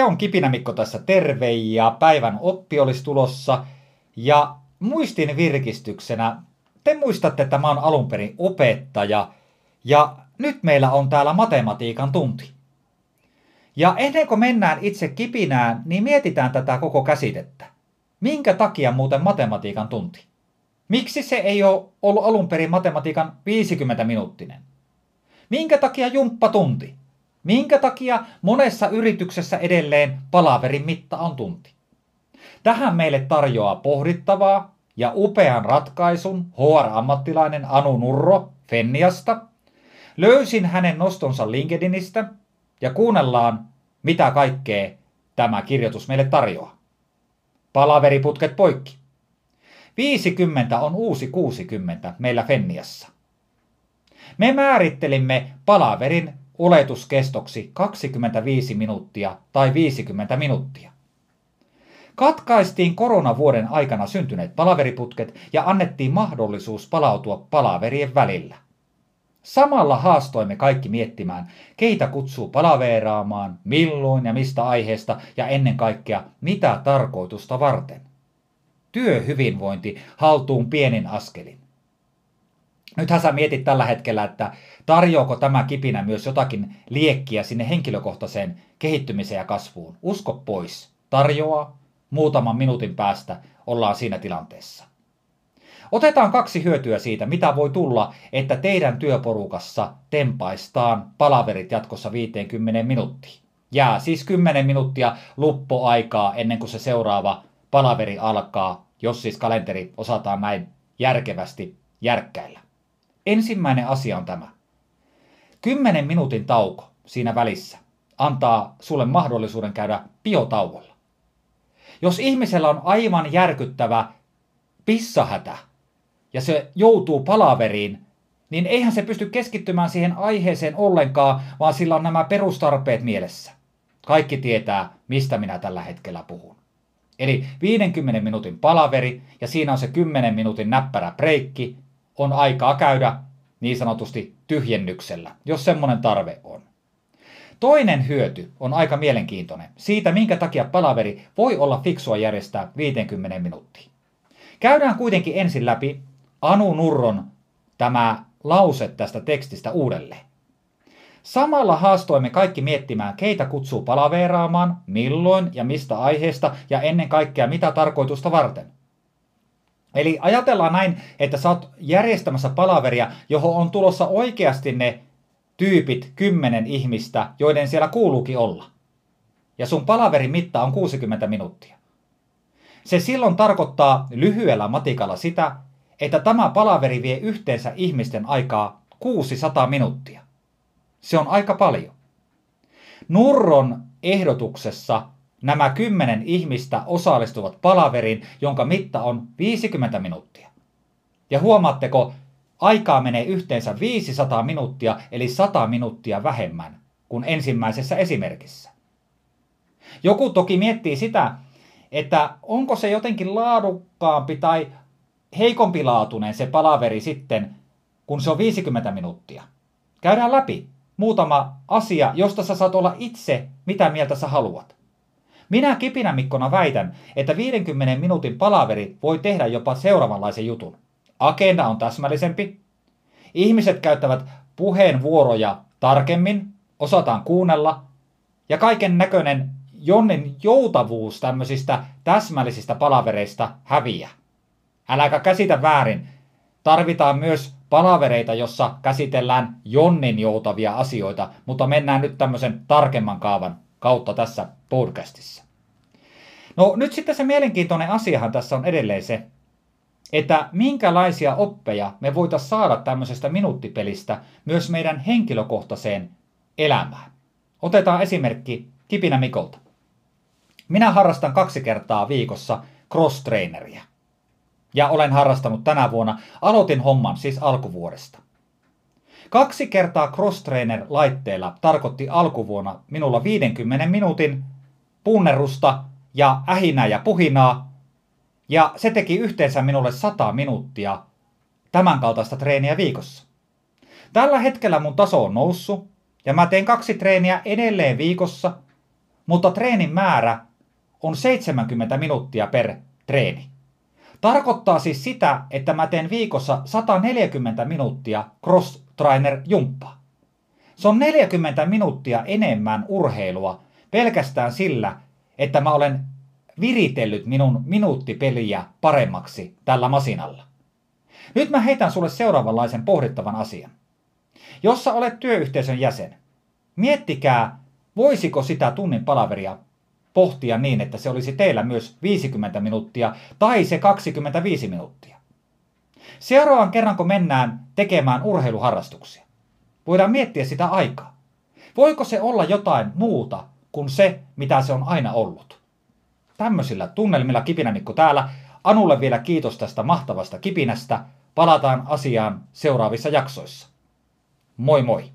Se on Kipinä Mikko tässä terve ja päivän oppi olisi tulossa. Ja muistin virkistyksenä, te muistatte, että mä oon alun perin opettaja ja nyt meillä on täällä matematiikan tunti. Ja ennen kuin mennään itse kipinään, niin mietitään tätä koko käsitettä. Minkä takia muuten matematiikan tunti? Miksi se ei ole ollut alun perin matematiikan 50 minuuttinen? Minkä takia jumppatunti? Minkä takia monessa yrityksessä edelleen palaverin mitta on tunti? Tähän meille tarjoaa pohdittavaa ja upean ratkaisun HR-ammattilainen Anu Nurro Fenniasta. Löysin hänen nostonsa LinkedInistä ja kuunnellaan, mitä kaikkea tämä kirjoitus meille tarjoaa. Palaveriputket poikki. 50 on uusi 60 meillä Fenniassa. Me määrittelimme palaverin oletuskestoksi 25 minuuttia tai 50 minuuttia. Katkaistiin koronavuoden aikana syntyneet palaveriputket ja annettiin mahdollisuus palautua palaverien välillä. Samalla haastoimme kaikki miettimään, keitä kutsuu palaveeraamaan, milloin ja mistä aiheesta ja ennen kaikkea mitä tarkoitusta varten. Työhyvinvointi haltuun pienin askelin. Nythän sä mietit tällä hetkellä, että tarjoako tämä kipinä myös jotakin liekkiä sinne henkilökohtaiseen kehittymiseen ja kasvuun. Usko pois. Tarjoaa. Muutaman minuutin päästä ollaan siinä tilanteessa. Otetaan kaksi hyötyä siitä, mitä voi tulla, että teidän työporukassa tempaistaan palaverit jatkossa 50 minuuttiin. Jää siis 10 minuuttia luppoaikaa ennen kuin se seuraava palaveri alkaa, jos siis kalenteri osataan näin järkevästi järkkäillä. Ensimmäinen asia on tämä. 10 minuutin tauko siinä välissä antaa sulle mahdollisuuden käydä biotauolla. Jos ihmisellä on aivan järkyttävä pissahätä ja se joutuu palaveriin, niin eihän se pysty keskittymään siihen aiheeseen ollenkaan, vaan sillä on nämä perustarpeet mielessä. Kaikki tietää, mistä minä tällä hetkellä puhun. Eli 50 minuutin palaveri ja siinä on se 10 minuutin näppärä breikki, on aikaa käydä niin sanotusti tyhjennyksellä, jos semmoinen tarve on. Toinen hyöty on aika mielenkiintoinen siitä, minkä takia palaveri voi olla fiksua järjestää 50 minuuttia. Käydään kuitenkin ensin läpi Anu Nurron tämä lause tästä tekstistä uudelleen. Samalla haastoimme kaikki miettimään, keitä kutsuu palaveeraamaan, milloin ja mistä aiheesta ja ennen kaikkea mitä tarkoitusta varten. Eli ajatellaan näin, että sä oot järjestämässä palaveria, johon on tulossa oikeasti ne tyypit, kymmenen ihmistä, joiden siellä kuuluukin olla. Ja sun palaverin mitta on 60 minuuttia. Se silloin tarkoittaa lyhyellä matikalla sitä, että tämä palaveri vie yhteensä ihmisten aikaa 600 minuuttia. Se on aika paljon. Nurron ehdotuksessa nämä kymmenen ihmistä osallistuvat palaveriin, jonka mitta on 50 minuuttia. Ja huomaatteko, aikaa menee yhteensä 500 minuuttia, eli 100 minuuttia vähemmän kuin ensimmäisessä esimerkissä. Joku toki miettii sitä, että onko se jotenkin laadukkaampi tai heikompi laatuinen se palaveri sitten, kun se on 50 minuuttia. Käydään läpi muutama asia, josta sä saat olla itse, mitä mieltä sä haluat. Minä kipinä Mikkona väitän, että 50 minuutin palaveri voi tehdä jopa seuraavanlaisen jutun. Agenda on täsmällisempi. Ihmiset käyttävät puheenvuoroja tarkemmin, osataan kuunnella. Ja kaiken näköinen Jonnin joutavuus tämmöisistä täsmällisistä palavereista häviää. Äläkä käsitä väärin. Tarvitaan myös palavereita, jossa käsitellään Jonnin joutavia asioita, mutta mennään nyt tämmöisen tarkemman kaavan kautta tässä podcastissa. No nyt sitten se mielenkiintoinen asiahan tässä on edelleen se, että minkälaisia oppeja me voitaisiin saada tämmöisestä minuuttipelistä myös meidän henkilökohtaiseen elämään. Otetaan esimerkki Kipinä Mikolta. Minä harrastan kaksi kertaa viikossa cross-traineria. Ja olen harrastanut tänä vuonna. Aloitin homman siis alkuvuodesta. Kaksi kertaa cross-trainer-laitteella tarkoitti alkuvuonna minulla 50 minuutin punnerusta ja ähinää ja puhinaa. Ja se teki yhteensä minulle 100 minuuttia tämän kaltaista treeniä viikossa. Tällä hetkellä mun taso on noussut ja mä teen kaksi treeniä edelleen viikossa, mutta treenin määrä on 70 minuuttia per treeni. Tarkoittaa siis sitä, että mä teen viikossa 140 minuuttia cross-trainer jumppaa. Se on 40 minuuttia enemmän urheilua pelkästään sillä, että mä olen viritellyt minun minuuttipeliä paremmaksi tällä masinalla. Nyt mä heitän sulle seuraavanlaisen pohdittavan asian. Jos sä olet työyhteisön jäsen, miettikää, voisiko sitä tunnin palaveria pohtia niin, että se olisi teillä myös 50 minuuttia tai se 25 minuuttia. Seuraavan kerran, kun mennään tekemään urheiluharrastuksia, voidaan miettiä sitä aikaa. Voiko se olla jotain muuta kuin se, mitä se on aina ollut? Tämmöisillä tunnelmilla Kipinämikko täällä. Anulle vielä kiitos tästä mahtavasta kipinästä. Palataan asiaan seuraavissa jaksoissa. Moi moi!